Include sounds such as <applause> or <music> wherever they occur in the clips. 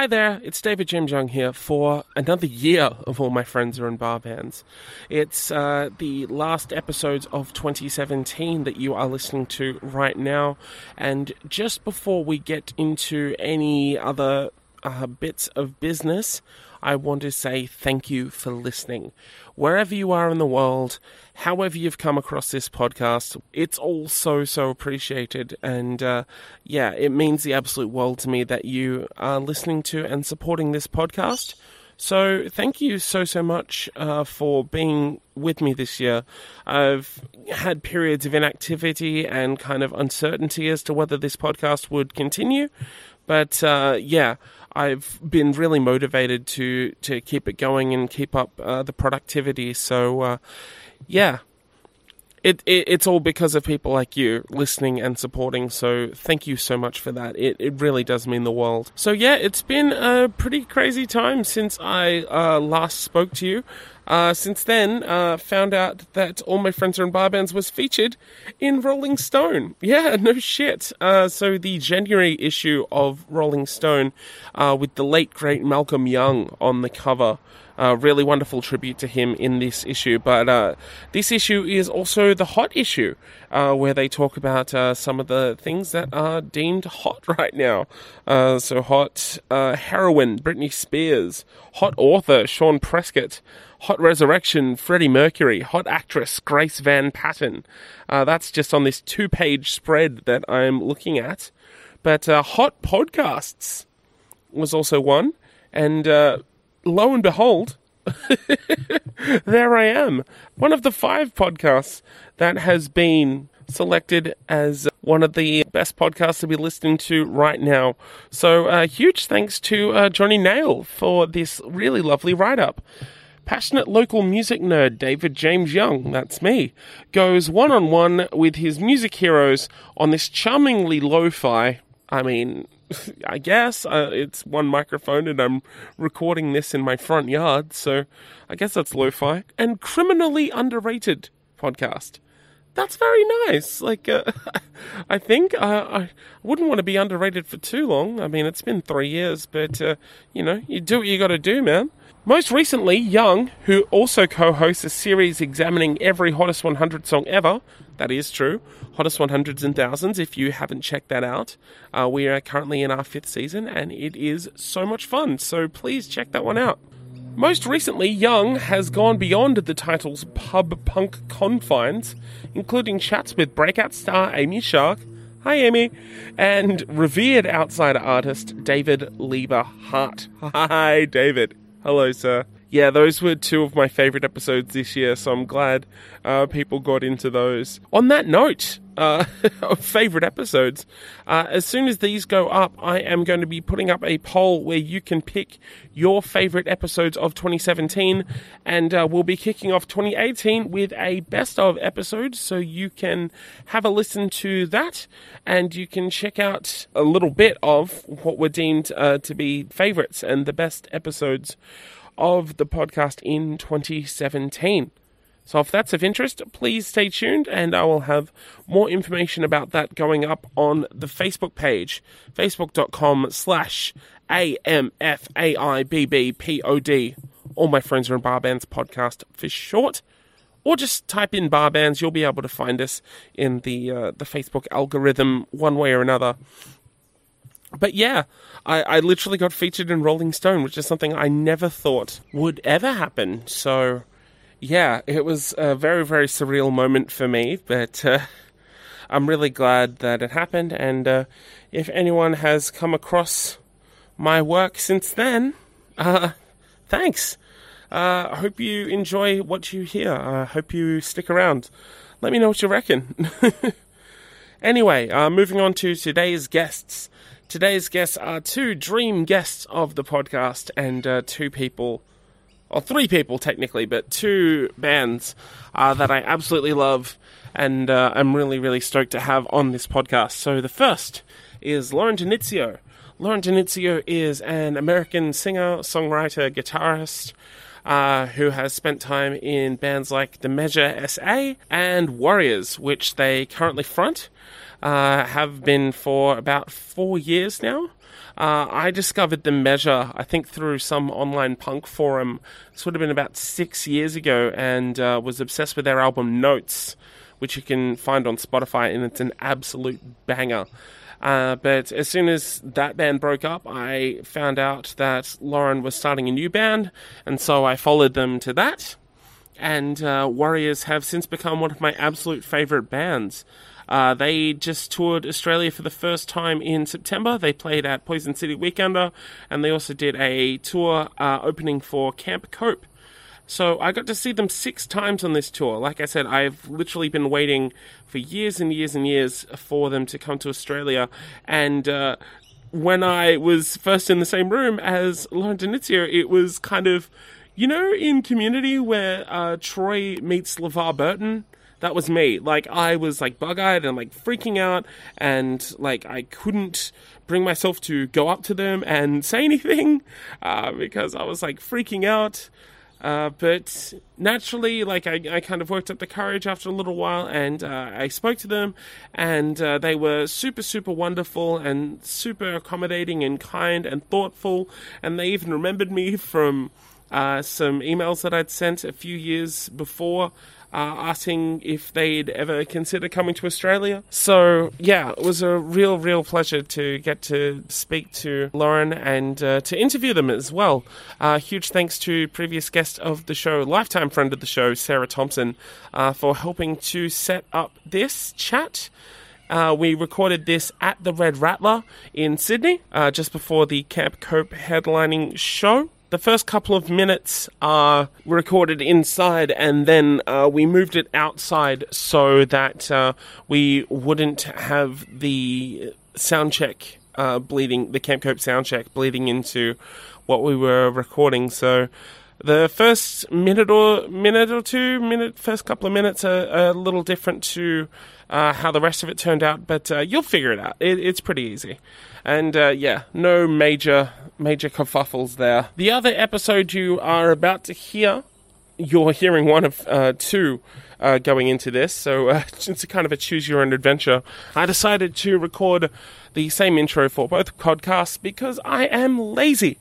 Hi there, it's David James Young here for another year of All My Friends Are in Bar Bands. It's uh, the last episodes of 2017 that you are listening to right now, and just before we get into any other uh, bits of business, I want to say thank you for listening. Wherever you are in the world, however you've come across this podcast, it's all so, so appreciated. And uh, yeah, it means the absolute world to me that you are listening to and supporting this podcast. So thank you so so much uh, for being with me this year. I've had periods of inactivity and kind of uncertainty as to whether this podcast would continue, but uh, yeah, I've been really motivated to to keep it going and keep up uh, the productivity. So uh, yeah, it, it, it's all because of people like you listening and supporting. So thank you so much for that. It it really does mean the world. So yeah, it's been a pretty crazy time since I uh, last spoke to you. Uh, since then, uh, found out that all my friends are in bar bands was featured in Rolling Stone. Yeah, <laughs> no shit. Uh, so the January issue of Rolling Stone, uh, with the late great Malcolm Young on the cover. A really wonderful tribute to him in this issue. But uh, this issue is also the hot issue, uh, where they talk about uh, some of the things that are deemed hot <laughs> right now. Uh, so, hot uh, heroine, Britney Spears, hot author, Sean Prescott. Hot Resurrection, Freddie Mercury, Hot Actress, Grace Van Patten. Uh, that's just on this two page spread that I'm looking at. But Hot Podcasts was also one. And lo and behold, <laughs> there I am. One of the five podcasts that has been selected as one of the best podcasts to be listening to right now. So, uh, huge thanks to uh, Johnny Nail for this really lovely write up. Passionate local music nerd David James Young, that's me, goes one on one with his music heroes on this charmingly lo fi, I mean, I guess uh, it's one microphone and I'm recording this in my front yard, so I guess that's lo-fi and criminally underrated podcast. That's very nice. Like, uh, <laughs> I think uh, I wouldn't want to be underrated for too long. I mean, it's been three years, but uh, you know, you do what you got to do, man. Most recently, Young, who also co hosts a series examining every hottest 100 song ever, that is true, hottest 100s and thousands, if you haven't checked that out. Uh, we are currently in our fifth season and it is so much fun, so please check that one out. Most recently, Young has gone beyond the title's pub punk confines, including chats with breakout star Amy Shark, hi Amy, and revered outsider artist David Liebe Hart. Hi, David. Hello, sir. Yeah, those were two of my favorite episodes this year, so I'm glad uh, people got into those. On that note, uh, <laughs> favorite episodes, uh, as soon as these go up, I am going to be putting up a poll where you can pick your favorite episodes of 2017, and uh, we'll be kicking off 2018 with a best of episode, so you can have a listen to that, and you can check out a little bit of what were deemed uh, to be favorites and the best episodes of the podcast in 2017. So if that's of interest, please stay tuned and I will have more information about that going up on the Facebook page, facebook.com slash A-M-F-A-I-B-B-P-O-D. All my friends are in bar bands podcast for short. Or just type in bar bands, you'll be able to find us in the uh, the Facebook algorithm one way or another. But yeah, I, I literally got featured in Rolling Stone, which is something I never thought would ever happen. So, yeah, it was a very, very surreal moment for me, but uh, I'm really glad that it happened. And uh, if anyone has come across my work since then, uh, thanks. Uh, I hope you enjoy what you hear. I hope you stick around. Let me know what you reckon. <laughs> anyway, uh, moving on to today's guests. Today's guests are two dream guests of the podcast and uh, two people, or three people technically, but two bands uh, that I absolutely love and uh, I'm really, really stoked to have on this podcast. So the first is Lauren Denitzio. Lauren Denitzio is an American singer, songwriter, guitarist. Uh, who has spent time in bands like The Measure SA and Worriers, which they currently front uh, have been for about four years now. Uh, I discovered the measure, I think, through some online punk forum. This would have been about six years ago, and uh, was obsessed with their album Notes, which you can find on Spotify, and it's an absolute banger. Uh, but as soon as that band broke up, I found out that Lauren was starting a new band, and so I followed them to that. And uh, Worriers have since become one of my absolute favourite bands. Uh, they just toured Australia for the first time in September. They played at Poison City Weekender, and they also did a tour uh, opening for Camp Cope. So I got to see them six times on this tour. Like I said, I've literally been waiting for years and years and years for them to come to Australia. And uh, when I was first in the same room as Lauren Denitzio, it was kind of, you know, in Community where uh, Troy meets LeVar Burton that was me. Like I was like bug-eyed and like freaking out, and like I couldn't bring myself to go up to them and <laughs> say anything uh, because I was like freaking out. Uh, but naturally, like I, I kind of worked up the courage after a little while, and uh, I spoke to them, and uh, they were super, super wonderful and super accommodating and kind and thoughtful, and they even remembered me from uh, some emails that I'd sent a few years before asking if they'd ever consider coming to Australia. So, yeah, it was a real, real pleasure to get to speak to Lauren and uh, to interview them as well. Uh, huge thanks to previous guest of the show, lifetime friend of the show, Sarah Thompson, uh, for helping to set up this chat. Uh, we recorded this at the Red Rattler in Sydney, uh, just before the Camp Cope headlining show the first couple of minutes are recorded inside, and then uh, we moved it outside so that uh, we wouldn't have the sound check uh, bleeding, the Camp Cope sound check bleeding into what we were recording. So the first minute or minute or two, minute first couple of minutes are, are a little different to uh, how the rest of it turned out, but uh, you'll figure it out. It, it's pretty easy. And uh, yeah, no major major kerfuffles there. The other episode you are about to hear, you're hearing one of uh, two. Uh, going into this, so uh, <laughs> it's a kind of a choose your own adventure. I decided to record the same intro for both podcasts because I am lazy.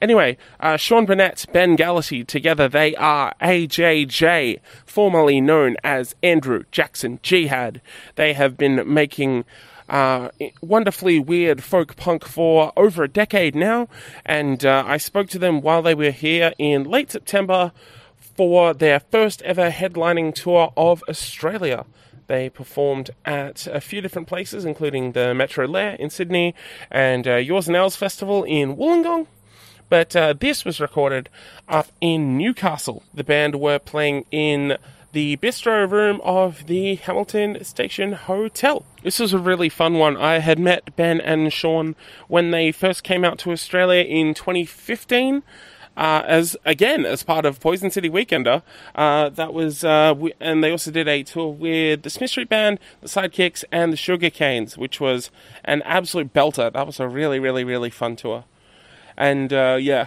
Anyway, uh, Sean Bonnette, Ben Gallaty, together they are AJJ, formerly known as Andrew Jackson Jihad. They have been making uh, wonderfully weird folk punk for over a decade now, and uh, I spoke to them while they were here in late September for their first ever headlining tour of Australia. They performed at a few different places, including the Metro Lair in Sydney and uh, Yours and Ours Festival in Wollongong. But uh, this was recorded up in Newcastle. The band were playing in the bistro room of the Hamilton Station Hotel. This was a really fun one. I had met Ben and Sean when they first came out to Australia in 2015. Uh, as again as part of Poison City Weekender. Uh, that was, uh, we, and they also did a tour with the Smith Street Band, the Sidekicks, and the Sugar Canes, which was an absolute belter. That was a really, really, really fun tour. And uh, yeah,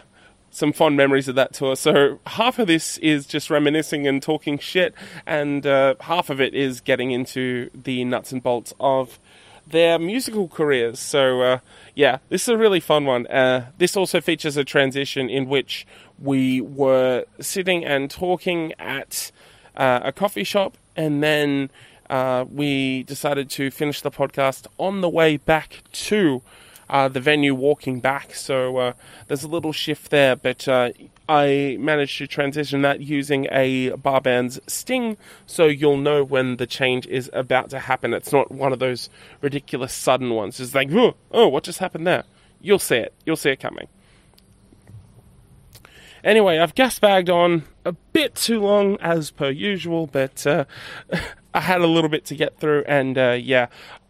some fond memories of that tour. So half of this is just reminiscing and talking shit, and uh, half of it is getting into the nuts and bolts of their musical careers. So uh, yeah, this is a really fun one. Uh, this also features a transition in which we were sitting and talking at uh, a coffee shop, and then uh, we decided to finish the podcast on the way back to uh, the venue walking back. So uh, there's a little shift there, but uh, I managed to transition that using a bar band's Sting, so you'll know when the change is about to happen. It's not one of those ridiculous sudden ones. It's like, oh, oh what just happened there? You'll see it. You'll see it coming. Anyway, I've gas bagged on a bit too long as per usual, but uh, <laughs> I had a little bit to get through, and uh, yeah,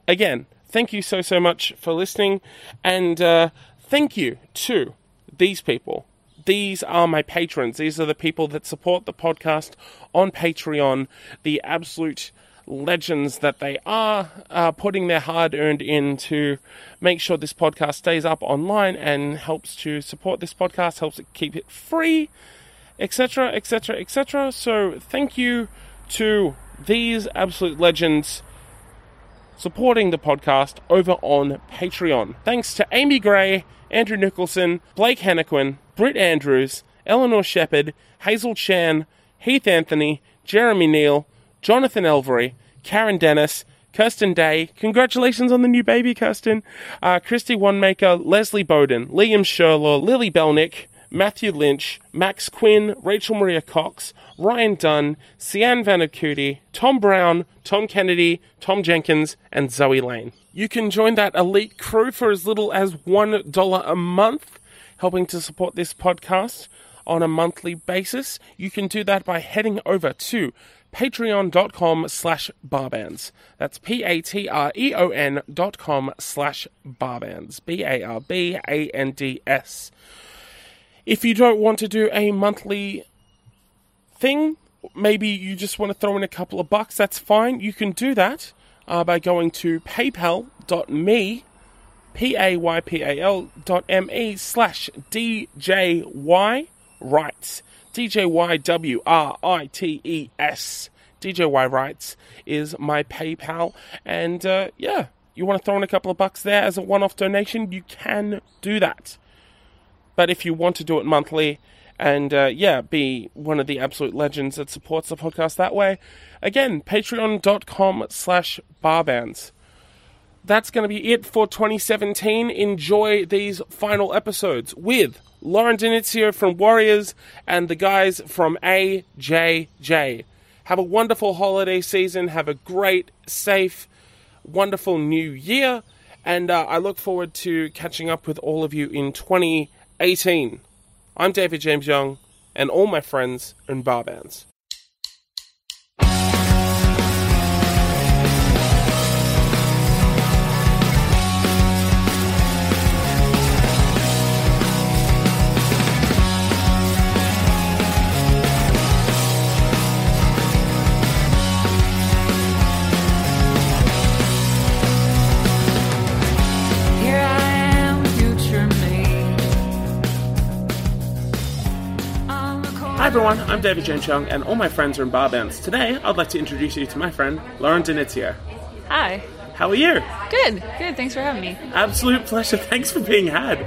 again, thank you so, so much for listening. And uh, thank you to these people. These are my patrons. These are the people that support the podcast on Patreon, the absolute legends that they are, uh, putting their hard earned in to make sure this podcast stays up online and helps to support this podcast, helps it keep it free, etc., etc., etc. So, thank you to these absolute legends supporting the podcast over on Patreon. Thanks to Amy Gray, Andrew Nicholson, Blake Hennequin, Britt Andrews, Eleanor Shepard, Hazel Chan, Heath Anthony, Jeremy Neal, Jonathan Elvery, Karen Dennis, Kirsten Day. Congratulations on the new baby, Kirsten. Uh, Christy Wanmaker, Leslie Bowden, Liam Sherlaw, Lily Belnick, Matthew Lynch, Max Quinn, Rachel Maria Cox, Ryan Dunn, Sian Vanakuti, Tom Brown, Tom Kennedy, Tom Jenkins, and Zoe Lane. You can join that elite crew for as little as $1 a month, helping to support this podcast on a monthly basis. You can do that by heading over to patreon.com slash barbands. That's P-A-T-R-E-O-N dot com slash barbands. B-A-R-B-A-N-D-S. If you don't want to do a monthly thing, maybe you just want to throw in a couple of bucks, that's fine. You can do that uh, by going to paypal.me, P-A-Y-P-A-L dot M-E slash D-J-Y Writes. D-J-Y-W-R-I-T-E-S. DJY Writes is my PayPal. And uh, yeah, you want to throw in a couple of bucks there as a one-off donation, you can do that. But if you want to do it monthly and uh, yeah, be one of the absolute legends that supports the podcast that way, again, patreon.com slash barbands. That's going to be it for 2017. Enjoy these final episodes with Lauren Denitzio from Worriers and the guys from AJJ. Have a wonderful holiday season. Have a great, safe, wonderful new year. And uh, I look forward to catching up with all of you in 2018. I'm David James Young, and all my friends in bar bands. Everyone, I'm David James Young, and all my friends are in bar bands. Today, I'd like to introduce you to my friend Lauren Denitzio. Hi. How are you? Good. Good. Thanks for having me. Absolute pleasure. <laughs> Thanks for being had.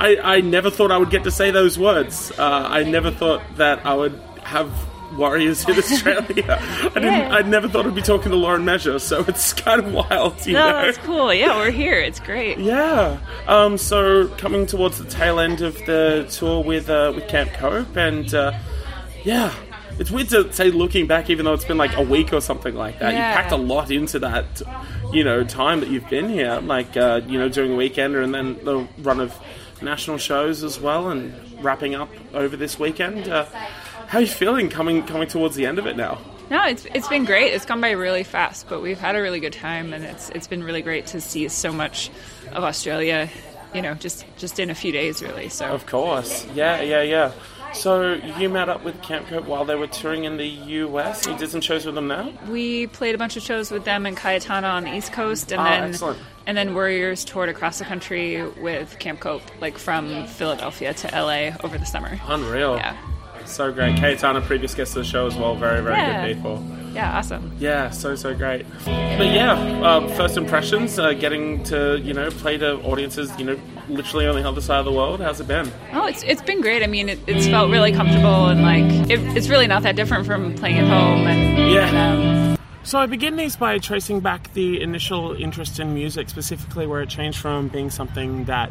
I, I never thought I would get to say those words. Uh, I never thought that I would have Worriers in <laughs> Australia. I didn't. Yeah. I never thought I'd be talking to Lauren Measure, so it's <laughs> kind of wild, you No, know. that's cool. Yeah, we're here. It's great. Yeah. Um, so coming towards the tail end of the tour with uh, with Camp Cope, and uh, yeah, it's weird to say looking back, even though it's been like a week or something like that. Yeah. You packed a lot into that, you know, time that you've been here, like uh, you know, doing Weekender and then the run of national shows as well, and wrapping up over this weekend. Uh, how are you feeling coming coming towards the end of it now? No, it's it's been great. It's gone by really fast, but we've had a really good time, and it's it's been really great to see so much of Australia. You know, just just in a few days, really. So Of course. Yeah, yeah, yeah. So you met up with Camp Cope while they were touring in the US. You did some shows with them now. we played a bunch of shows with them in Cayetana on the East Coast, and Ah, then excellent. and then Worriers toured across the country with Camp Cope, like from Philadelphia to LA over the summer. Unreal. Yeah, So great. Cayetana, previous guest of the show as well. Very, very Yeah. good people. yeah, awesome. Yeah, so so great. But yeah, uh, first impressions, uh, getting to you know play to audiences, you know, literally on the other side of the world. How's it been? Oh, it's it's been great. I mean, it, it's felt really comfortable and like it, it's really not that different from playing at home. And Yeah. and, um, So I begin these by tracing back the initial interest in music, specifically where it changed from being something that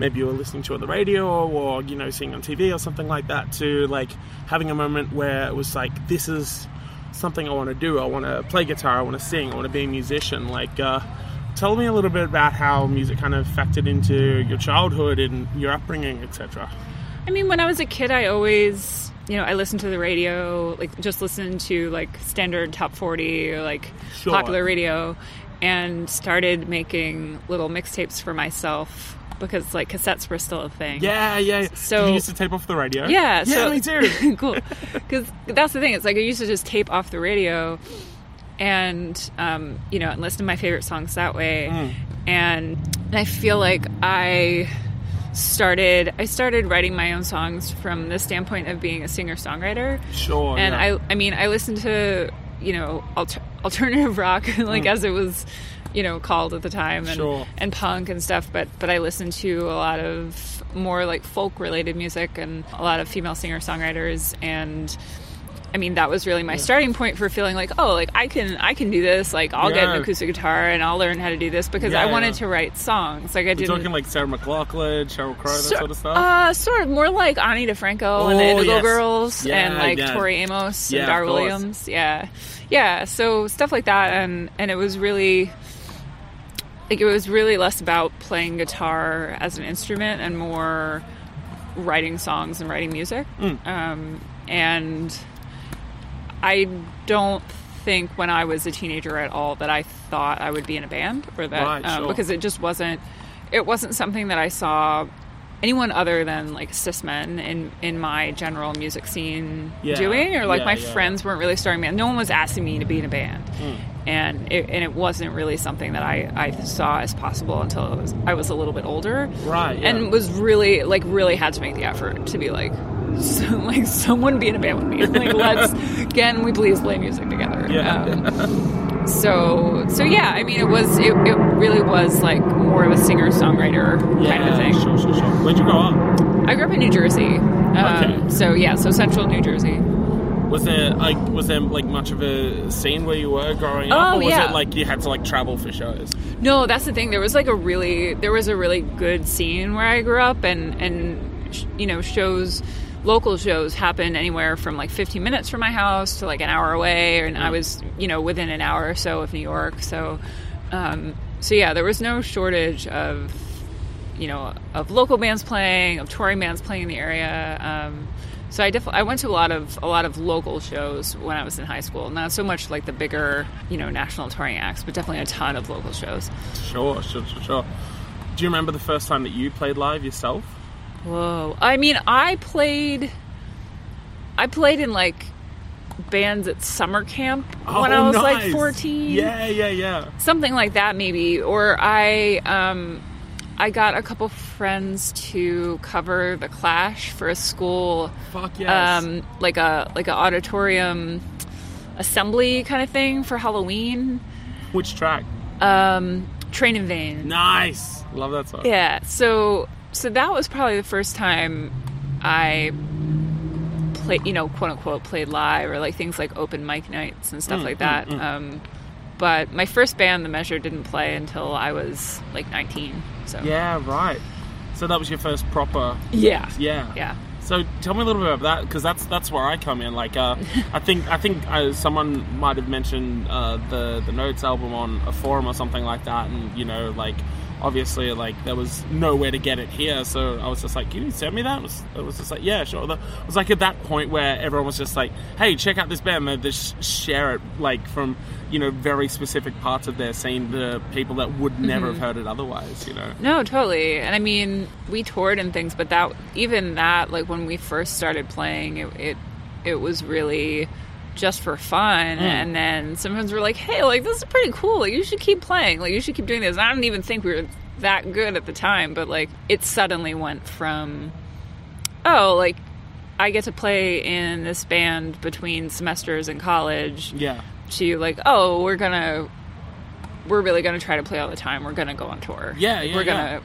maybe you were listening to on the radio or you know seeing on TV or something like that to like having a moment where it was like this is something I want to do. I want to play guitar. I want to sing. I want to be a musician. Like, uh, tell me a little bit about how music kind of factored into your childhood and your upbringing, etc. I mean, when I was a kid, I always you know I listened to the radio, like just listened to like standard top forty or like Sure. popular radio, and started making little mixtapes for myself because like cassettes were still a thing. Yeah, yeah. So- Did you used to tape off the radio. Yeah, yeah, so- me too. <laughs> cool. Because that's the thing. It's like I used to just tape off the radio, and um, you know, and listen to my favorite songs that way. Mm. And, and I feel like I started I started writing my own songs from the standpoint of being a singer songwriter. Sure. And yeah. I I mean I listened to you know alter, alternative rock <laughs> like Mm. as it was you know, called at the time, and Sure. and punk and stuff. But but I listened to a lot of more like folk related music and a lot of female singer songwriters and. I mean, that was really my starting point for feeling like, oh, like I can, I can do this. Like, I'll get an acoustic guitar and I'll learn how to do this because Yeah, I wanted yeah. to write songs. Like, I didn't. talking like Sarah McLachlan, Sheryl Crow, that sort of stuff. Uh, sort of more like Ani DiFranco and the Oh, Indigo yes. Girls Yeah, and like yeah. Tori Amos Yeah, and Dar. Williams. Yeah, yeah. So stuff like that, and and it was really like it was really less about playing guitar as an instrument and more writing songs and writing music. Mm. Um, and I don't think when I was a teenager at all that I thought I would be in a band or that Right, um, sure. because it just wasn't it wasn't something that I saw anyone other than like cis men in in my general music scene Yeah, doing or like yeah, my yeah. friends weren't really starting band no one was asking me to be in a band Hmm. And it, and it wasn't really something that I, I saw as possible until I was, I was a little bit older Right, yeah. and was really like really had to make the effort to be like <laughs> so, like someone be in a band with me <laughs> like let's can we please play music together Yeah. um, so so yeah i mean it was it, it really was like more of a singer songwriter kind of thing Sure, sure, sure. Where'd you grow up? i grew up in new jersey um, Okay. so yeah so central new jersey Was there like was there like much of a scene where you were growing up, Oh, or was yeah. it like you had to like travel for shows? No, that's the thing. There was like a really there was a really good scene where I grew up, and and you know shows. Local shows happened anywhere from like 15 minutes from my house to like an hour away, and I was, you know, within an hour or so of New York. So, um, so yeah, there was no shortage of, you know, of local bands playing, of touring bands playing in the area. Um, so I definitely I went to a lot of a lot of local shows when I was in high school. Not so much like the bigger, you know, national touring acts, but definitely a ton of local shows. Sure, sure, sure, sure. Do you remember the first time that you played live yourself? Whoa. I mean, I played I played in like bands at summer camp when I Oh, was like 14. Yeah, yeah, yeah. Something like that maybe or I um I got a couple friends to cover the Clash for a school Fuck yes. um like a like a auditorium assembly kind of thing for Halloween. Which track? Um Train in Vain. Nice. Love that song. Yeah, so so that was probably the first time I played, you know, quote unquote, played live or like things like open mic nights and stuff Mm, like that. Um, but my first band, The Measure, didn't play until I was like 19. So Yeah, right. So that was your first proper. yeah, Yeah. yeah. So tell me a little bit about that because that's that's where I come in. Like, uh, <laughs> I think I think uh, someone might have mentioned uh, the the Notes album on a forum or something like that, and you know, like obviously, like there was nowhere to get it here. So I was just like, "Can you send me that?" It was, it was just like, "Yeah, sure." It was like at that point where everyone was just like, "Hey, check out this band." They just share it like from you know very specific parts of their scene to people that would mm-hmm. never have heard it otherwise. You know. No, totally. And I mean, we toured and things, but that even that, like when we first started playing, it it, it was really just for fun. Hmm. And then some friends were like, "Hey, like this is pretty cool. Like you should keep playing. Like you should keep doing this." And I don't even think we were that good at the time, but like it suddenly went from, oh, like I get to play in this band between semesters in college Yeah. to like, oh, we're gonna, we're really gonna try to play all the time. We're gonna go on tour. Yeah, yeah, We're gonna yeah.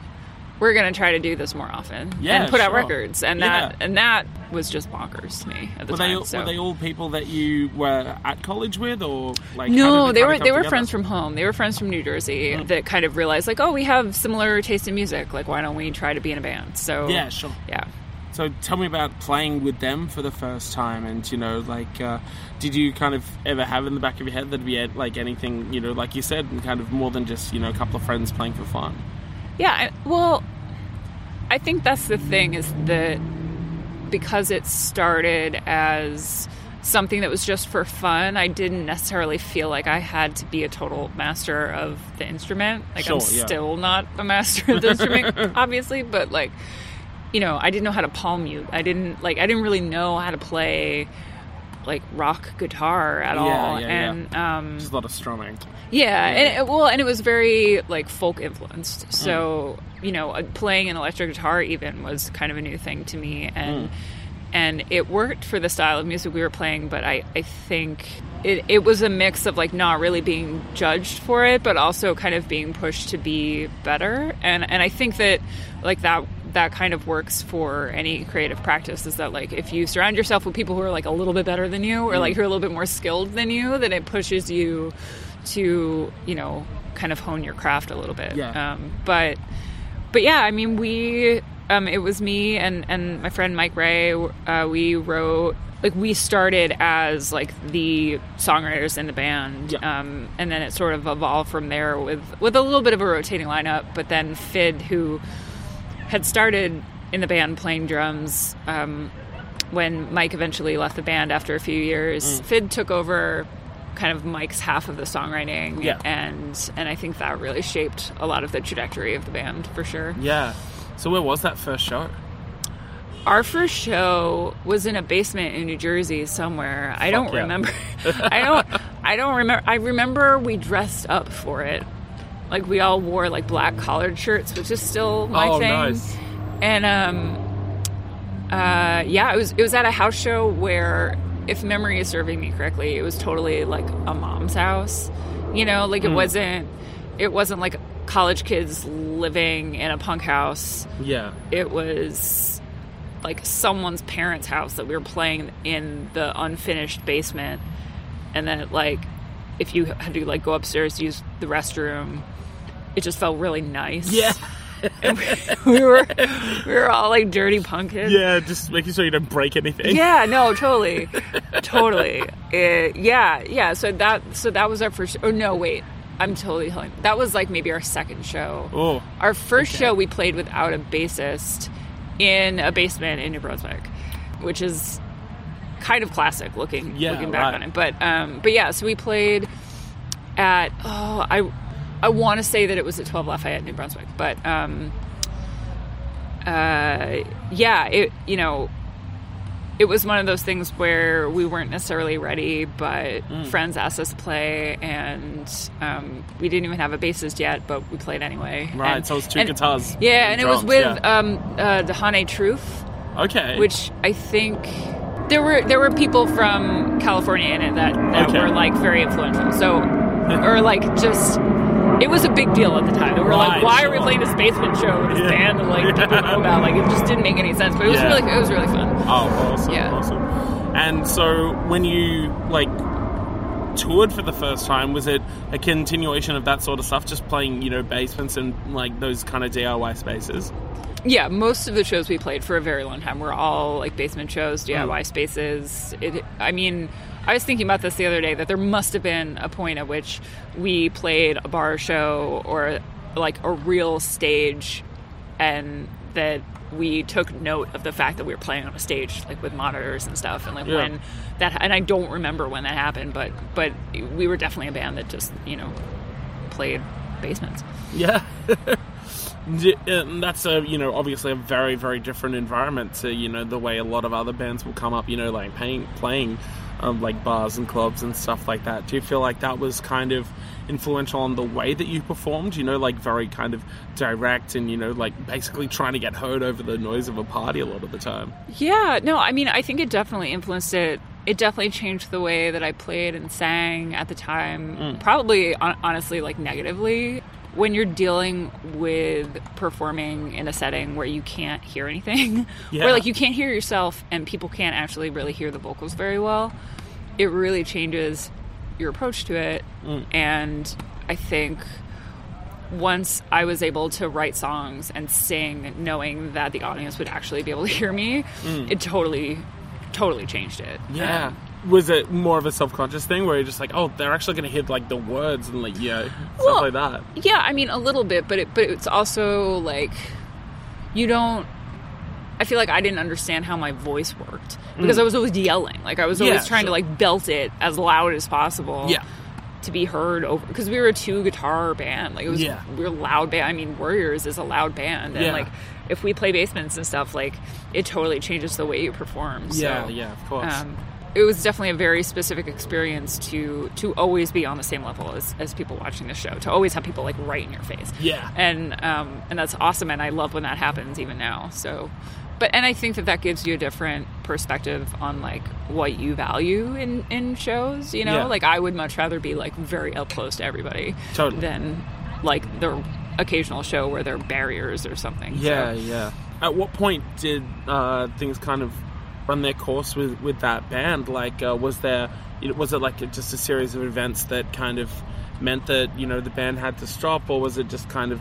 We're gonna try to do this more often. Yeah, and put out records, and that Yeah. and that was just bonkers to me at the Were time. they, so. were they all people that you were at college with, or like? no, they were they were together? friends from home. They were friends from New Jersey that kind of realized like, oh, we have similar taste in music. Like, why don't we try to be in a band? So Yeah, sure. yeah. So tell me about playing with them for the first time, and you know, like, uh, did you kind of ever have in the back of your head that be uh, like anything, you know, like you said, kind of more than just you know a couple of friends playing for fun? Yeah, I, well, I think that's the thing is that because it started as something that was just for fun, I didn't necessarily feel like I had to be a total master of the instrument. Like I'm yeah. still not a master of the instrument, <laughs> obviously, but like you know, I didn't know how to palm mute. I didn't like I didn't really know how to play like rock guitar at Yeah, all. yeah, yeah. and um Just a lot of strumming. yeah, and it, well, and it was very like folk influenced. So you know, uh, playing an electric guitar even was kind of a new thing to me, and and it worked for the style of music we were playing. But I I think it, it was a mix of like not really being judged for it, but also kind of being pushed to be better. And and I think that like that that kind of works for any creative practice is that like if you surround yourself with people who are like a little bit better than you or like who are a little bit more skilled than you, then it pushes you to you know kind of hone your craft a little bit. Yeah. Um, but but yeah, I mean we um, it was me and and my friend Mike Ray. Uh, we wrote like we started as like the songwriters in the band, Yeah. um, and then it sort of evolved from there with with a little bit of a rotating lineup. But then Fid, who had started in the band playing drums. Um, when Mike eventually left the band after a few years, Fid took over kind of Mike's half of the songwriting, Yeah. and and I think that really shaped a lot of the trajectory of the band for sure. Yeah. So where was that first show? Our first show was in a basement in New Jersey somewhere. I don't yeah. remember. <laughs> <laughs> I don't. I don't remember. I remember we dressed up for it. Like we all wore like black collared shirts, which is still my Oh, thing. nice. And um, uh, yeah, it was it was at a house show where, if memory is serving me correctly, it was totally like a mom's house. You know, like it wasn't. It wasn't like college kids living in a punk house Yeah. it was like someone's parents' house that we were playing in the unfinished basement, and then like if you had to like go upstairs to use the restroom, it just felt really nice. Yeah. <laughs> and we, we were we were all like dirty punk. Yeah, just making sure you don't break anything. Yeah, <laughs> no, totally, totally. Uh, yeah, yeah. So that so that was our first. Oh no, wait, I'm totally telling. That was like maybe our second show. Oh. Our first show we played without a bassist in a basement in New Brunswick, which is kind of classic looking Yeah, looking back right. on it. But um, but yeah, so we played at oh I I want to say that it was at 12 Lafayette, New Brunswick, but um, uh, yeah, it you know it was one of those things where we weren't necessarily ready, but Mm. friends asked us to play, and um, we didn't even have a bassist yet, but we played anyway. Right, And- so it was two and- guitars. Yeah, and it was with yeah. um, uh, Dehane Truth, Okay. which I think there were there were people from California in it that, that Okay. were like very influential. So, <laughs> or like just. It was a big deal at the time. They were Right, like, "Why are we playing this basement show with this Yeah. band that like people know about?" Like, it just didn't make any sense. But it was Yeah. really, it was really fun. Oh, awesome, Yeah. awesome. And so when you like toured for the first time, was it a continuation of that sort of stuff, just playing, you know, basements and like those kind of DIY spaces? Yeah, most of the shows we played for a very long time were all like basement shows, Mm. DIY spaces. It, I mean, I was thinking about this the other day that there must have been a point at which we played a bar show or like a real stage, and that we took note of the fact that we were playing on a stage like with monitors and stuff, and like Yeah. when that. And I don't remember when that happened, but but we were definitely a band that just you know played basements. Yeah. <laughs> D- and that's a you know obviously a very very different environment to you know the way a lot of other bands will come up you know like paying, playing um, like bars and clubs and stuff like that do you feel like that was kind of influential on the way that you performed you know like very kind of direct and you know like basically trying to get heard over the noise of a party a lot of the time Yeah, no, I mean, I think it definitely influenced it. It definitely changed the way that I played and sang at the time. Probably, hon- honestly, like negatively. When you're dealing with performing in a setting where you can't hear anything, <laughs> Yeah. where like you can't hear yourself and people can't actually really hear the vocals very well, it really changes your approach to it. And I think once I was able to write songs and sing, knowing that the audience would actually be able to hear me, it totally, totally changed it. yeah Um, was it more of a self-conscious thing where you're just like oh they're actually going to hear like the words and like yeah stuff Well, like that yeah, I mean a little bit, but it, but it's also like you don't. I feel like I didn't understand how my voice worked because I was always yelling. Like I was always Mm. Yeah, trying to like belt it as loud as possible. yeah to be heard over because we were a two guitar band. Like it was, Yeah. we were a loud band. I mean, Worriers is a loud band, and Yeah. like if we play basements and stuff, like it totally changes the way you perform. So, yeah yeah of course Um, it was definitely a very specific experience to to always be on the same level as, as people watching the show. To always have people like right in your face. Yeah. and um, and that's awesome. And I love when that happens even now. So. But and I think that that gives you a different perspective on like what you value in in shows. You know, Yeah. like I would much rather be like very up close to everybody Totally. than like the occasional show where there are barriers or something. So- Yeah, yeah. At what point did uh, things kind of run their course with, with that band? Like, uh, was there, was it like just a series of events that kind of meant that you know the band had to stop, or was it just kind of,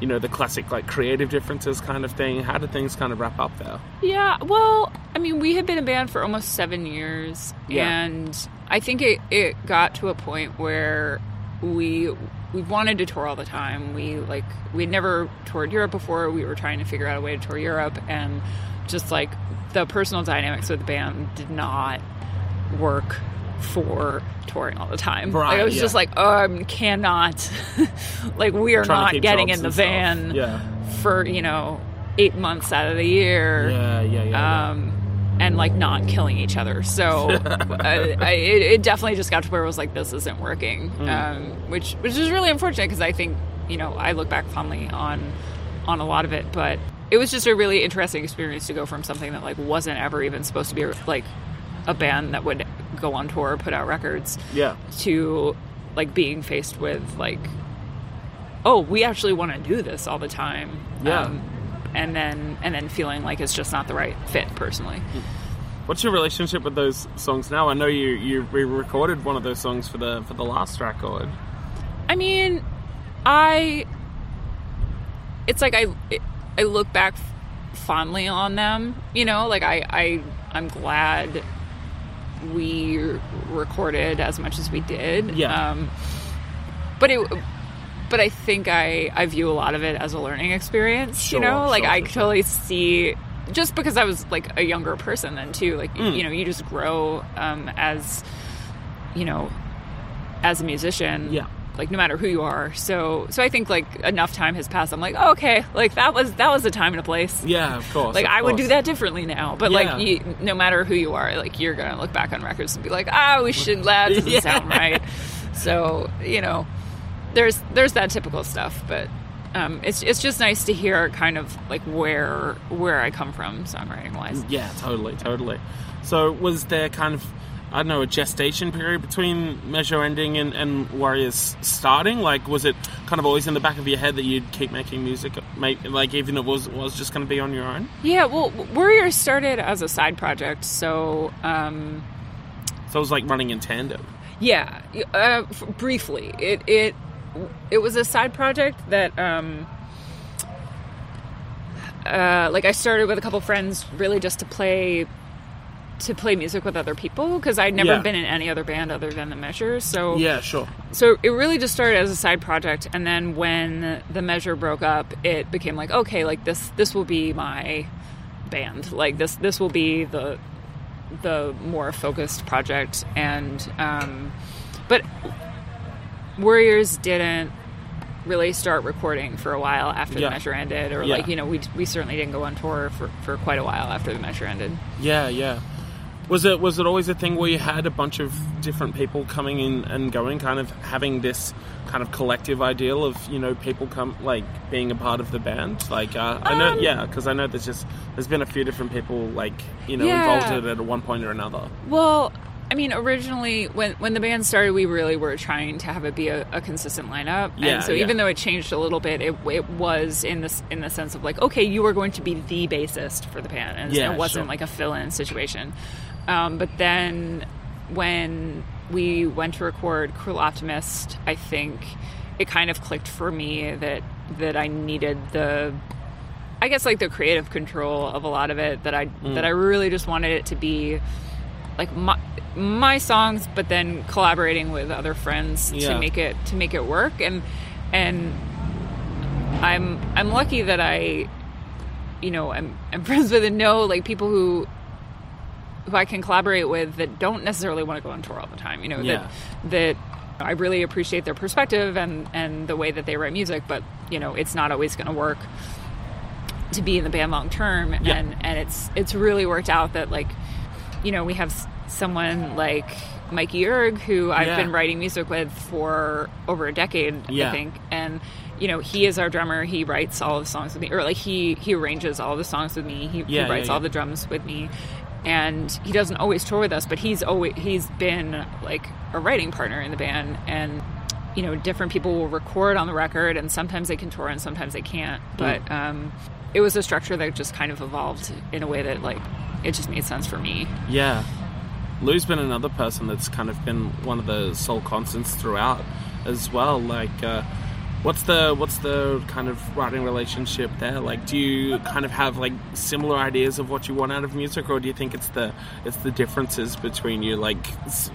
you know, the classic like creative differences kind of thing? How did things kind of wrap up there? Yeah, well, I mean, we had been a band for almost seven years, Yeah. and I think it, it got to a point where we we wanted to tour all the time. We like we'd never toured Europe before. We were trying to figure out a way to tour Europe, and just like the personal dynamics of the band did not work for touring all the time. Right, like I was yeah. just like, oh, I cannot. <laughs> like we are not getting in the van Yeah. for you know eight months out of the year Yeah, yeah, yeah. yeah. um, and like not killing each other. So <laughs> I, I, it, it definitely just got to where it was like this isn't working, Mm. um, which which is really unfortunate because I think you know I look back fondly on on a lot of it, but it was just a really interesting experience to go from something that like wasn't ever even supposed to be like a band that would go on tour, put out records, yeah. to like being faced with like oh we actually want to do this all the time Um, Yeah. and then and then feeling like it's just not the right fit personally What's your relationship with those songs now? I know you you re-recorded one of those songs for the for the last record. i mean i it's like i i look back fondly on them you know like i i i'm glad we recorded as much as we did Yeah. um but it but I think I, I view a lot of it as a learning experience. Sure, you know, like sure, I sure. totally see just because I was like a younger person then too. Like Mm. you know, you just grow um, as you know as a musician. Yeah. Like no matter who you are. So so I think like enough time has passed. I'm like, oh, okay, like that was that was a time and a place. Yeah, of course. Like of I would do that differently now, but Yeah. like you, no matter who you are, like you're gonna look back on records and be like, ah, we should that doesn't <laughs> Yeah. sound right. So you know, there's there's that typical stuff, but um, it's it's just nice to hear kind of like where where I come from songwriting wise. Yeah, totally, totally. So was there kind of I don't know a gestation period between Measure ending and, and Worriers starting? Like, was it kind of always in the back of your head that you'd keep making music, make, like even if it was was just going to be on your own? Yeah, well, Worriers started as a side project, so um, So it was like running in tandem. Yeah, uh, f- briefly, it it it was a side project that um, uh, like I started with a couple friends, really just to play to play music with other people because I'd never Yeah. been in any other band other than the Measure. So Yeah, sure. so it really just started as a side project, and then when the Measure broke up, it became like okay, like this this will be my band. Like this this will be the the more focused project, and um, but Worriers didn't really start recording for a while after Yeah. the measure ended or Yeah. like you know we, we certainly didn't go on tour for, for quite a while after the measure ended Yeah, yeah. Was it was it always a thing where you had a bunch of different people coming in and going, kind of having this kind of collective ideal of you know people come like being a part of the band? Like uh, I know, Um, yeah, because I know there's just there's been a few different people like you know Yeah. involved in it at one point or another. Well, I mean, originally when when the band started, we really were trying to have it be a, a consistent lineup. Yeah, and so yeah. even though it changed a little bit, it, it was in this in the sense of like, okay, you are going to be the bassist for the band, and Yeah, it wasn't sure. like a fill-in situation. Um, but then when we went to record Cruel Optimist, I think it kind of clicked for me that that I needed the I guess like the creative control of a lot of it that I Mm. that I really just wanted it to be like my my songs but then collaborating with other friends Yeah. to make it to make it work and and I'm I'm lucky that I you know I'm I'm <laughs> friends with and know like people who who I can collaborate with that don't necessarily want to go on tour all the time you know Yeah. that that I really appreciate their perspective and and the way that they write music but you know it's not always going to work to be in the band long term Yeah. and and it's it's really worked out that like you know we have someone like Mikey Erg who I've Yeah. been writing music with for over a decade Yeah. I think and you know he is our drummer he writes all the songs with me or like he he arranges all the songs with me he, Yeah, he yeah, writes yeah. all the drums with me and he doesn't always tour with us, but he's always he's been like a writing partner in the band, and you know, different people will record on the record, and sometimes they can tour and sometimes they can't. But um, it was a structure that just kind of evolved in a way that like it just made sense for me. Yeah. Lou's been another person that's kind of been one of the sole constants throughout as well. Like, uh, what's the what's the kind of writing relationship there? Like, do you kind of have like similar ideas of what you want out of music, or do you think it's the it's the differences between you, like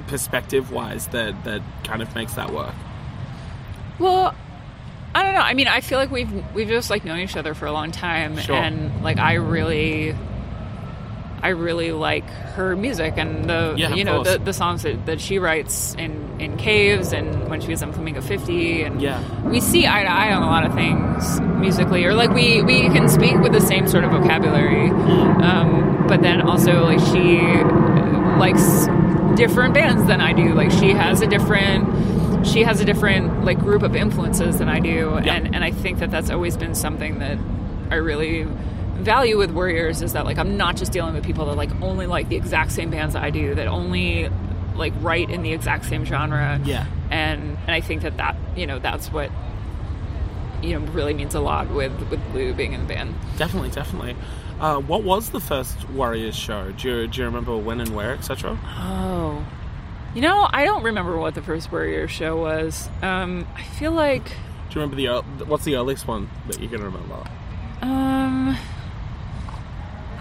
perspective wise, that that kind of makes that work? Well, I don't know. I mean, I feel like we've we've just like known each other for a long time, Sure. and like I really, I really like her music and the Yeah, you know the, the songs that, that she writes in in caves and when she was in Flamingo Fifty, and Yeah. we see eye to eye on a lot of things musically, or like we we can speak with the same sort of vocabulary, um, but then also like she likes different bands than I do. Like she has a different she has a different like group of influences than I do, Yeah. and and I think that that's always been something that I really value with Worriers is that like I'm not just dealing with people that like only like the exact same bands that I do, that only like write in the exact same genre. Yeah. and and I think that that you know that's what you know really means a lot with with Lou being in the band. Definitely, definitely. Uh, what was the first Worriers show? Do you, do you remember when and where, etc.? Oh. You know, I don't remember what the first Warrior show was. Um, I feel like, Do you remember the what's the earliest one that you can remember? um,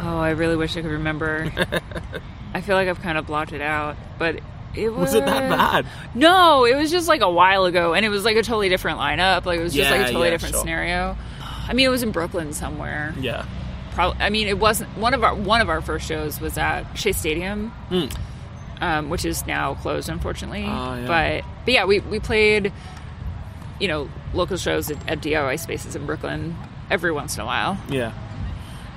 oh, I really wish I could remember. <laughs> I feel like I've kind of blocked it out, but it was. Was it that bad? No, it was just like a while ago, and it was like a totally different lineup. Like it was just like a totally yeah, different sure. scenario. I mean, it was in Brooklyn somewhere. Yeah. Probably. I mean, it wasn't one of our one of our first shows was at Shea Stadium, um, which is now closed, unfortunately. Ah, yeah. But but yeah, we we played, you know, local shows at, at DIY spaces in Brooklyn every once in a while. Yeah.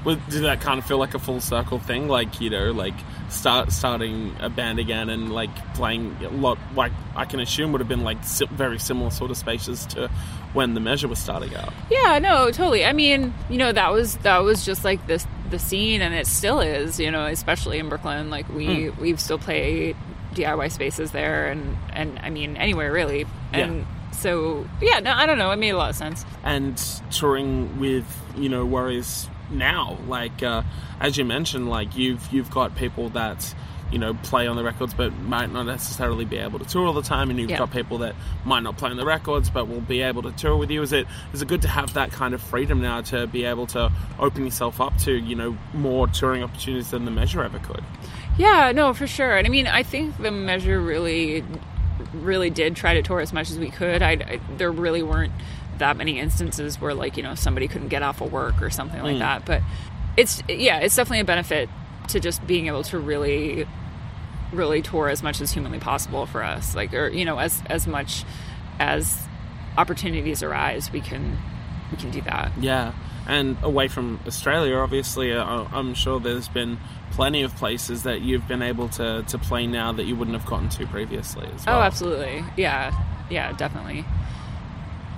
Well, did that kind of feel like a full circle thing? Like you know, like start starting a band again and like playing a lot. Like I can assume would have been like very similar sort of spaces to when the measure was starting out. Yeah, no, totally. I mean, you know, that was that was just like this the scene, and it still is. You know, especially in Brooklyn, like we Hmm. we still play DIY spaces there, and and I mean anywhere really. And so yeah, no, I don't know. It made a lot of sense. and touring with you know Worriers now. Like uh, as you mentioned, like you've you've got people that you know play on the records but might not necessarily be able to tour all the time, and you've Yeah. got people that might not play on the records but will be able to tour with you. Is it is it good to have that kind of freedom now to be able to open yourself up to you know more touring opportunities than the measure ever could? Yeah, no, for sure. And I mean, I think the measure really, really did try to tour as much as we could. I, I there really weren't that many instances where like you know somebody couldn't get off of work or something like that. But it's yeah, it's definitely a benefit to just being able to really, really tour as much as humanly possible for us. Like or you know as as much as opportunities arise, we can we can do that. Yeah, and away from Australia, obviously, uh, I'm sure there's been plenty of places that you've been able to, to play now that you wouldn't have gotten to previously as well. Oh, absolutely. Yeah, yeah, definitely.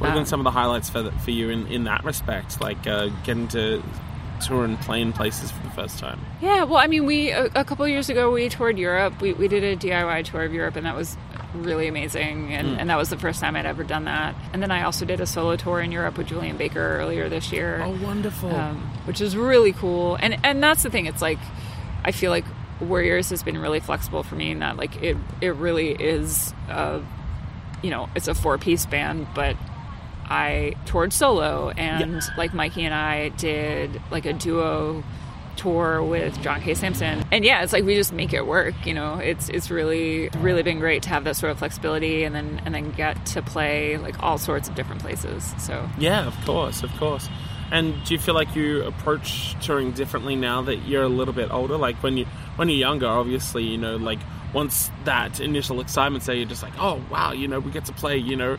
What have been Um, some of the highlights for, for you in, in that respect? Like uh, getting to tour and play in places for the first time? Yeah, well, I mean, we a, a couple years ago we toured Europe. We we did a DIY tour of Europe, and that was really amazing. And, and that was the first time I'd ever done that. And then I also did a solo tour in Europe with Julien Baker earlier this year, Oh, wonderful. um, which is really cool. And and that's the thing. It's like I feel like Worriers has been really flexible for me in that like it it really is a you know it's a four piece band, but I toured solo, and like Mikey and I did like a duo tour with John K. Samson, and yeah, it's like we just make it work. You know, it's it's really really been great to have that sort of flexibility, and then and then get to play like all sorts of different places. So Yeah, of course, of course. And do you feel like you approach touring differently now that you're a little bit older? Like when you when you're younger, obviously, you know, like once that initial excitement, say you're just like, oh wow, you know, we get to play, you know,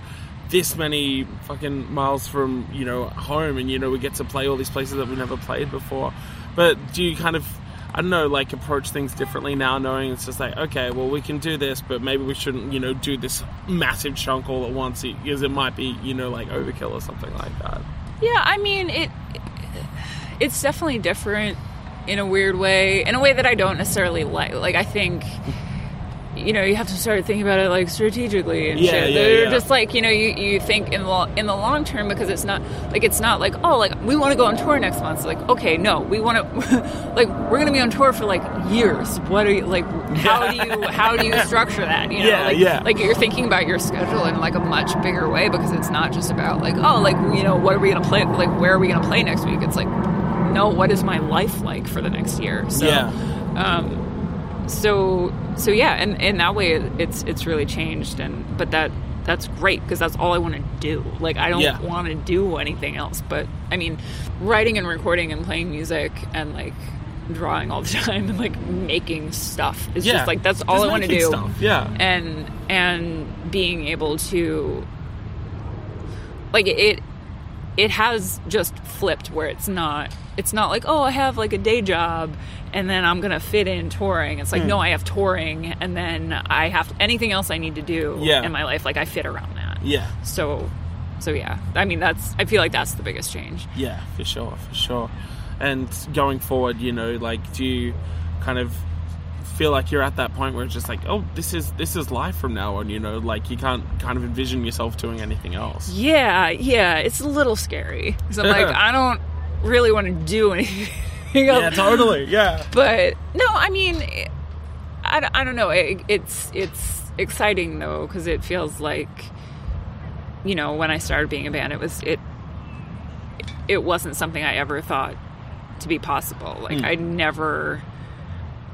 this many fucking miles from you know home, and you know we get to play all these places that we never played before. But do you kind of I don't know, like approach things differently now, knowing it's just like, okay, well, we can do this, but maybe we shouldn't, you know, do this massive chunk all at once because it might be, you know, like overkill or something like that. yeah, I mean it. It's definitely different in a weird way, in a way that I don't necessarily like. Like I think. You know, you have to start thinking about it like strategically and Yeah, shit. yeah, They're yeah. just like you know, you, you think in the lo- in the long term because it's not like it's not like oh like we want to go on tour next month. It's like okay, no, we want to <laughs> like we're gonna be on tour for like years. What are you like? How do you <laughs> how do you structure that? You know, Yeah, like, yeah. like you're thinking about your schedule in like a much bigger way because it's not just about like oh like you know what are we gonna play like where are we gonna play next week? It's like no, what is my life like for the next year? So, Yeah. Um, so so yeah, and in that way it's it's really changed, and but that that's great because that's all I want to do. Like I don't Yeah. want to do anything else. But I mean, writing and recording and playing music and like drawing all the <laughs> time and like making stuff is Yeah. just like that's all Just I want to do. stuff, yeah. and and being able to like it it has just flipped where it's not it's not like oh i have like a day job and then i'm gonna fit in touring it's like Hmm. no i have touring and then i have anything else i need to do Yeah. in my life like i fit around that Yeah. so so yeah i mean that's i feel like that's the biggest change Yeah, for sure, for sure. And going forward, you know, like, do you kind of feel like you're at that point where it's just like, oh, this is this is life from now on, you know, like you can't kind of envision yourself doing anything else. yeah yeah it's a little scary because i'm like <laughs> i don't really want to do <laughs> anything else. Yeah, totally. Yeah. but no i mean i, don't- I don't know it, it's it's exciting though because it feels like you know when i started being a band it was it it wasn't something i ever thought to be possible like Hmm. i never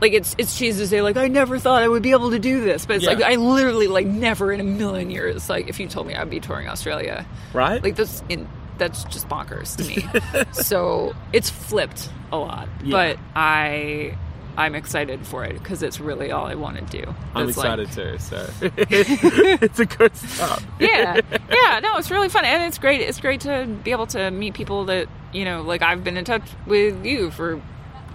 like it's it's cheesy to say like I never thought I would be able to do this, but it's Yeah. like I literally like never in a million years like if you told me I'd be touring Australia, Right? like that's in that's just bonkers to me. <laughs> so it's flipped a lot, Yeah. but I I'm excited for it because it's really all I want to do. I'm It's like- excited too, so <laughs> it's a good start. yeah, <laughs> yeah. No, it's really fun, and it's great. It's great to be able to meet people that you know. Like I've been in touch with you for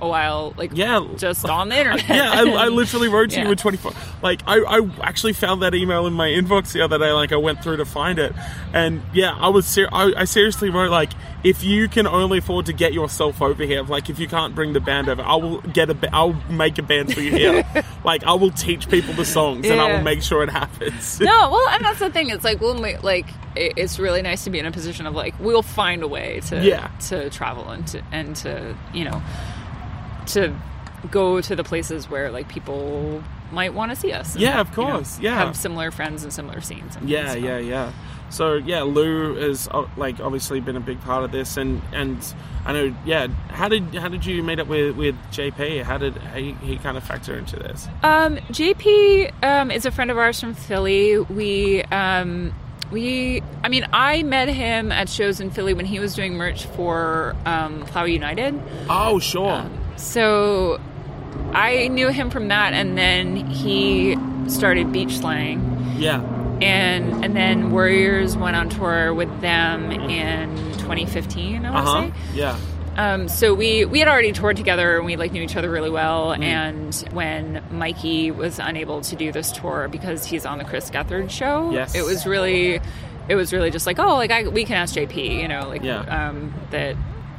a while, like Yeah. just on the internet. Yeah, I, I literally wrote to you <laughs> Yeah. in 24. Like, I, I actually found that email in my inbox the other day. Like, I went through to find it, and yeah, I was ser- I, I seriously wrote like, if you can only afford to get yourself over here, like, if you can't bring the band over, I will get a, ba- I'll make a band for you here. <laughs> like, I will teach people the songs, and I will make sure it happens. no, <laughs> well, and that's the thing. It's like we'll make, like it- it's really nice to be in a position of like we'll find a way to Yeah. to travel and to and to you know to go to the places where like people might want to see us. and, Yeah, of you know, course, yeah. have similar friends and similar scenes. And Yeah, yeah, yeah. So yeah, Lou has uh, like obviously been a big part of this, and and I know. Yeah, how did how did you meet up with with JP? How did he, he kind of factor into this? Um, JP um, is a friend of ours from Philly. We um, we I mean I met him at shows in Philly when he was doing merch for um, Plow United. Oh, sure. So I knew him from that, and then he started beach slang, yeah, and and then Worriers went on tour with them in 2015. I want uh to huh. say. Yeah, Um, so we we had already toured together and we like knew each other really well. And when Mikey was unable to do this tour because he's on the Chris Gethard show, Yes. it was really it was really just like oh like I, we can ask JP you know like Yeah. um, that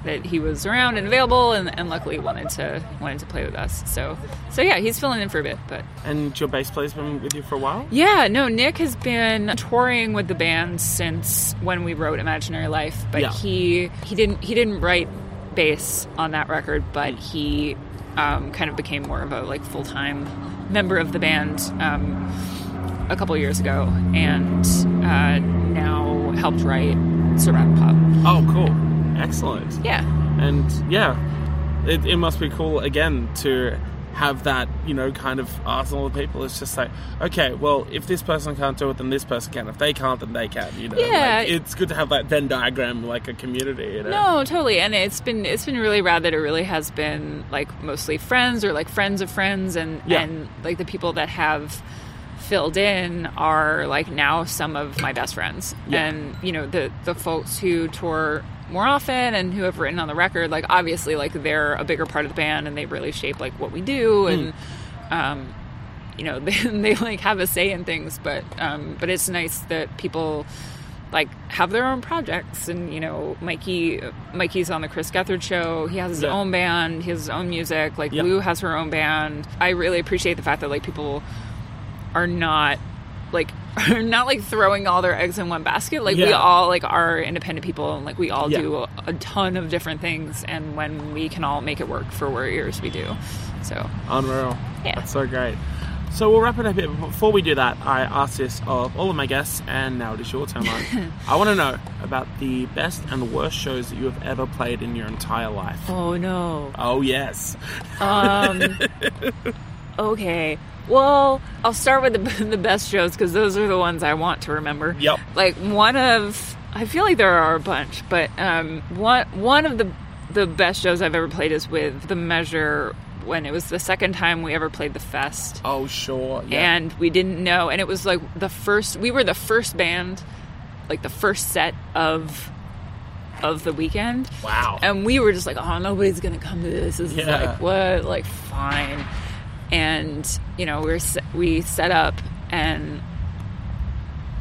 that he was around and available and, and luckily wanted to wanted to play with us. So so yeah he's filling in for a bit, but and your bass player's been with you for a while. yeah, no, Nick has been touring with the band since when we wrote Imaginary Life, but Yeah. he he didn't he didn't write bass on that record, but he um, kind of became more of a like full time member of the band um, a couple years ago, and uh, now helped write Survival Pop. Oh, cool, excellent. Yeah, And yeah, it, it must be cool again to have that you know kind of arsenal of people. It's just like okay, well, if this person can't do it, then this person can. If they can't, then they can. You know, Yeah. Like, it's good to have that Venn diagram like a community. You know? No, totally, and it's been it's been really rad that it really has been like mostly friends or like friends of friends, and Yeah. and like the people that have filled in are like now some of my best friends, Yeah. and you know the the folks who tour more often and who have written on the record, like obviously like they're a bigger part of the band and they really shape like what we do and. Um, you know <laughs> they, they like have a say in things but um, but it's nice that people like have their own projects and you know mikey mikey's on the chris gethard show he has his Yeah. own band he has his own music like Yeah. lou has her own band i really appreciate the fact that like people are not like are not like throwing all their eggs in one basket like we all like are independent people and like we all Yeah. do a, ton of different things and when we can all make it work for worriers we do so Unreal. Yeah. That's so great. So we'll wrap it up here. Before we do that, I ask this of all of my guests, and now it is your turn, Mark. <laughs> I want to know about the best and the worst shows that you have ever played in your entire life. oh no Oh, yes. Um, <laughs> okay. Well, I'll start with the, <laughs> the best shows because those are the ones I want to remember. Yep. Like one of, I feel like there are a bunch, but um, one one of the the best shows I've ever played is with the Measure when it was the second time we ever played the fest Oh, sure. Yeah. and we didn't know and it was like the first we were the first band like the first set of of the weekend wow. and we were just like oh nobody's gonna come to this this is like what like fine and you know we were we set up and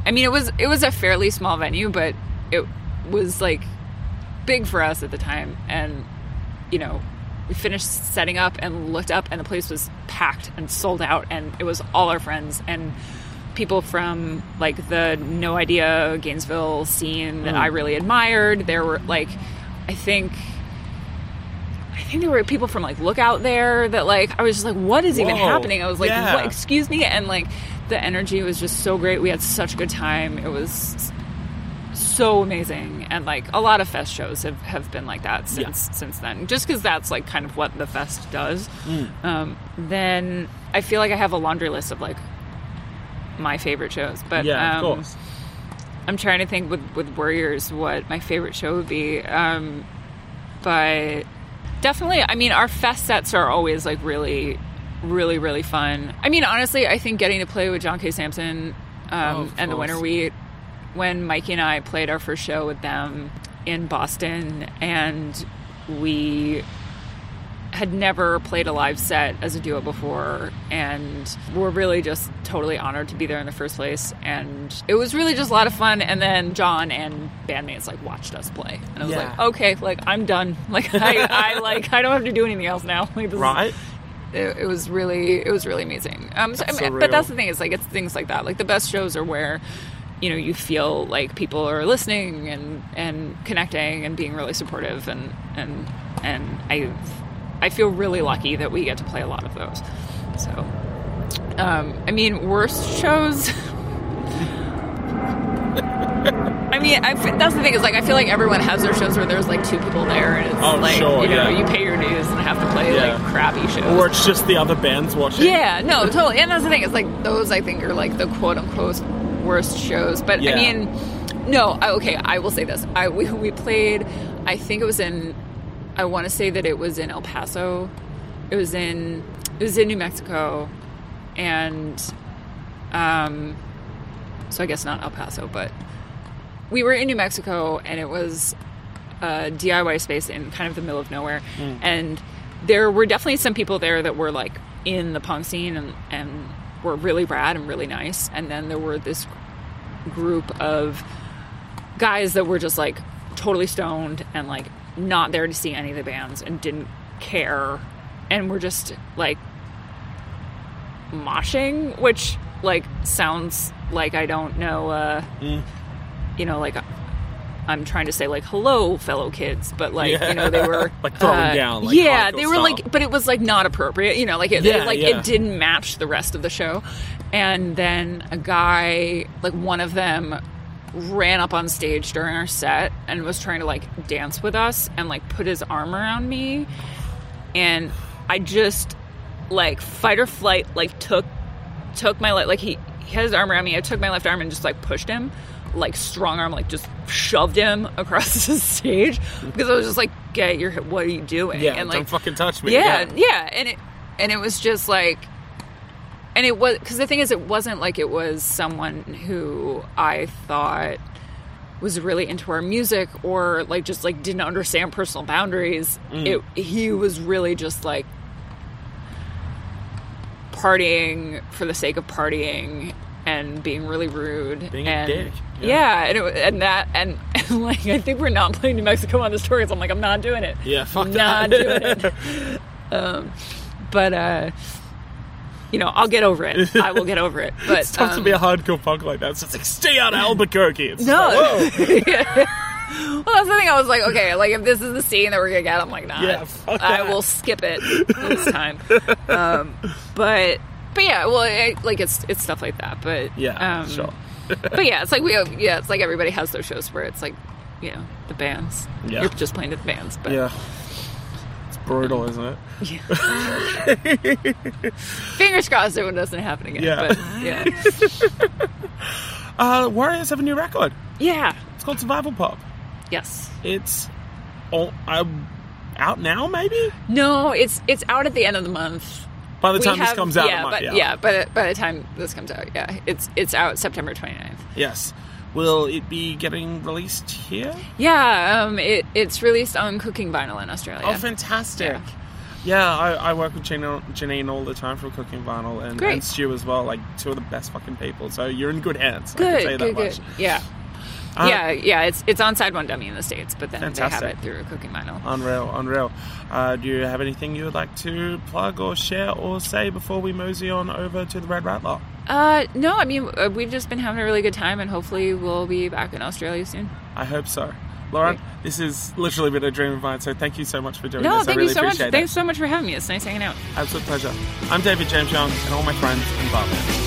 i mean it was it was a fairly small venue but it was like big for us at the time. And you know we finished setting up and looked up and the place was packed and sold out and it was all our friends and people from like the no idea gainesville scene that i mm. really admired. There were like i think think there were people from like Lookout there that like I was just like, what is even happening? I was like, Yeah. what? Excuse me, and like the energy was just so great. We had such a good time. It was so amazing, and like a lot of fest shows have, have been like that since since then. Just because that's like kind of what the fest does. Mm. Um, then I feel like I have a laundry list of like my favorite shows, but yeah, um, of course. I'm trying to think with with Worriers what my favorite show would be. Um, but definitely, I mean, our fest sets are always like really, really, really fun. I mean, honestly, I think getting to play with John K. Samson Oh, um, of and the. Winter Wheat when Mikey and I played our first show with them in Boston, and we had never played a live set as a duo before and we're really just totally honored to be there in the first place. And it was really just a lot of fun. And then john and bandmates like watched us play. And i was Yeah. like okay like i'm done. <laughs> Like I, I like i don't have to do anything else now. <laughs> Like this is- Right? it, it was really it was really amazing. Um so, but that's the thing is like it's things like that. Like the best shows are where you know you feel like people are listening and and connecting and being really supportive and and and i i feel really lucky that we get to play a lot of those so um i mean worst shows <laughs> I mean, I, that's the thing is like I feel like everyone has their shows where there's like two people there, and it's Oh, like sure, you know yeah. you pay your dues and have to play Yeah. like crappy shows. Or it's just the other bands watching. Yeah, no, totally. And that's the thing. is like those I think are like the quote unquote worst shows. But Yeah. I mean, no. I, okay, I will say this. I we, we played. I think it was in. I want to say that it was in El Paso. It was in. It was in New Mexico, and um, so I guess not El Paso, but we were in New Mexico, and it was a DIY space in kind of the middle of nowhere, and there were definitely some people there that were like in the punk scene and and were really rad and really nice, and then there were this group of guys that were just like totally stoned and like not there to see any of the bands and didn't care and were just like moshing which like sounds like i don't know uh you know like i'm trying to say like hello fellow kids but like Yeah. you know they were <laughs> Like throwing uh, down, like yeah they were style. like but it was like not appropriate you know like it, Yeah, it, like yeah. it didn't match the rest of the show and then a guy like one of them ran up on stage during our set and was trying to like dance with us and like put his arm around me. And i just like fight or flight like took took my like he, he had his arm around me. I took my left arm and just like pushed him like strong arm like just shoved him <laughs> across the stage because i was just like get your what are you doing? Yeah, and don't fucking touch me. yeah, yeah, and it and it was just like, and it was because the thing is, it wasn't like it was someone who I thought was really into our music or like just like didn't understand personal boundaries. It he was really just like partying for the sake of partying and being really rude Being a and dick, yeah. yeah, and, it, and that and, <laughs> and like I think we're not playing New Mexico on the stories. I'm like I'm not doing it. Yeah, fuck not that. doing it. <laughs> um, but uh, you know, I'll get over it. I will get over it. <laughs> But It's tough to um, be a hardcore punk like that. So it's like, stay out of Albuquerque. It's No. like. <laughs> Well, that's the thing. I was like, okay, like if this is the scene that we're gonna get, I'm like, nah, Yeah, I that. will skip it this time. um, but but yeah, well, I, like it's it's stuff like that. But Yeah, um, sure. but yeah, it's like we have, yeah, it's like everybody has their shows where it's like you know the bands. Yeah. You're just playing to the bands, but Yeah. Brutal, isn't it? Yeah. <laughs> fingers crossed it doesn't happen again. Yeah. But yeah, <laughs> Uh, Worriers have a new record. yeah, It's called Survival Pop. yes. It's all, um, out now, maybe? No, it's it's out at the end of the month. By the time this comes out, yeah, but yeah, but by the time this comes out, yeah, it's it's out September 29th. Yes. Will it be getting released here? Yeah, um, it, it's released on Cooking Vinyl in Australia. Oh, fantastic. Yeah. Yeah, I, I work with Janine, Janine all the time from Cooking Vinyl and, and Stu as well, like two of the best fucking people. So you're in good hands. I can good, say that good, much. good. Yeah, Uh, yeah, yeah. It's it's on Side One Dummy in the states, but then they have it through a Cooking Vinyl. Unreal, unreal. Uh, do you have anything you would like to plug or share or say before we mosey on over to the Red Rattler? Uh, no, I mean uh, we've just been having a really good time, and hopefully we'll be back in Australia soon. I hope so. Lauren, Great. this has literally been a dream of mine, so thank you so much for doing No, this. I thank really you so much. appreciate Thanks so much for having me. It's nice hanging out. Absolute pleasure. I'm David James Young and all my friends in Barbados.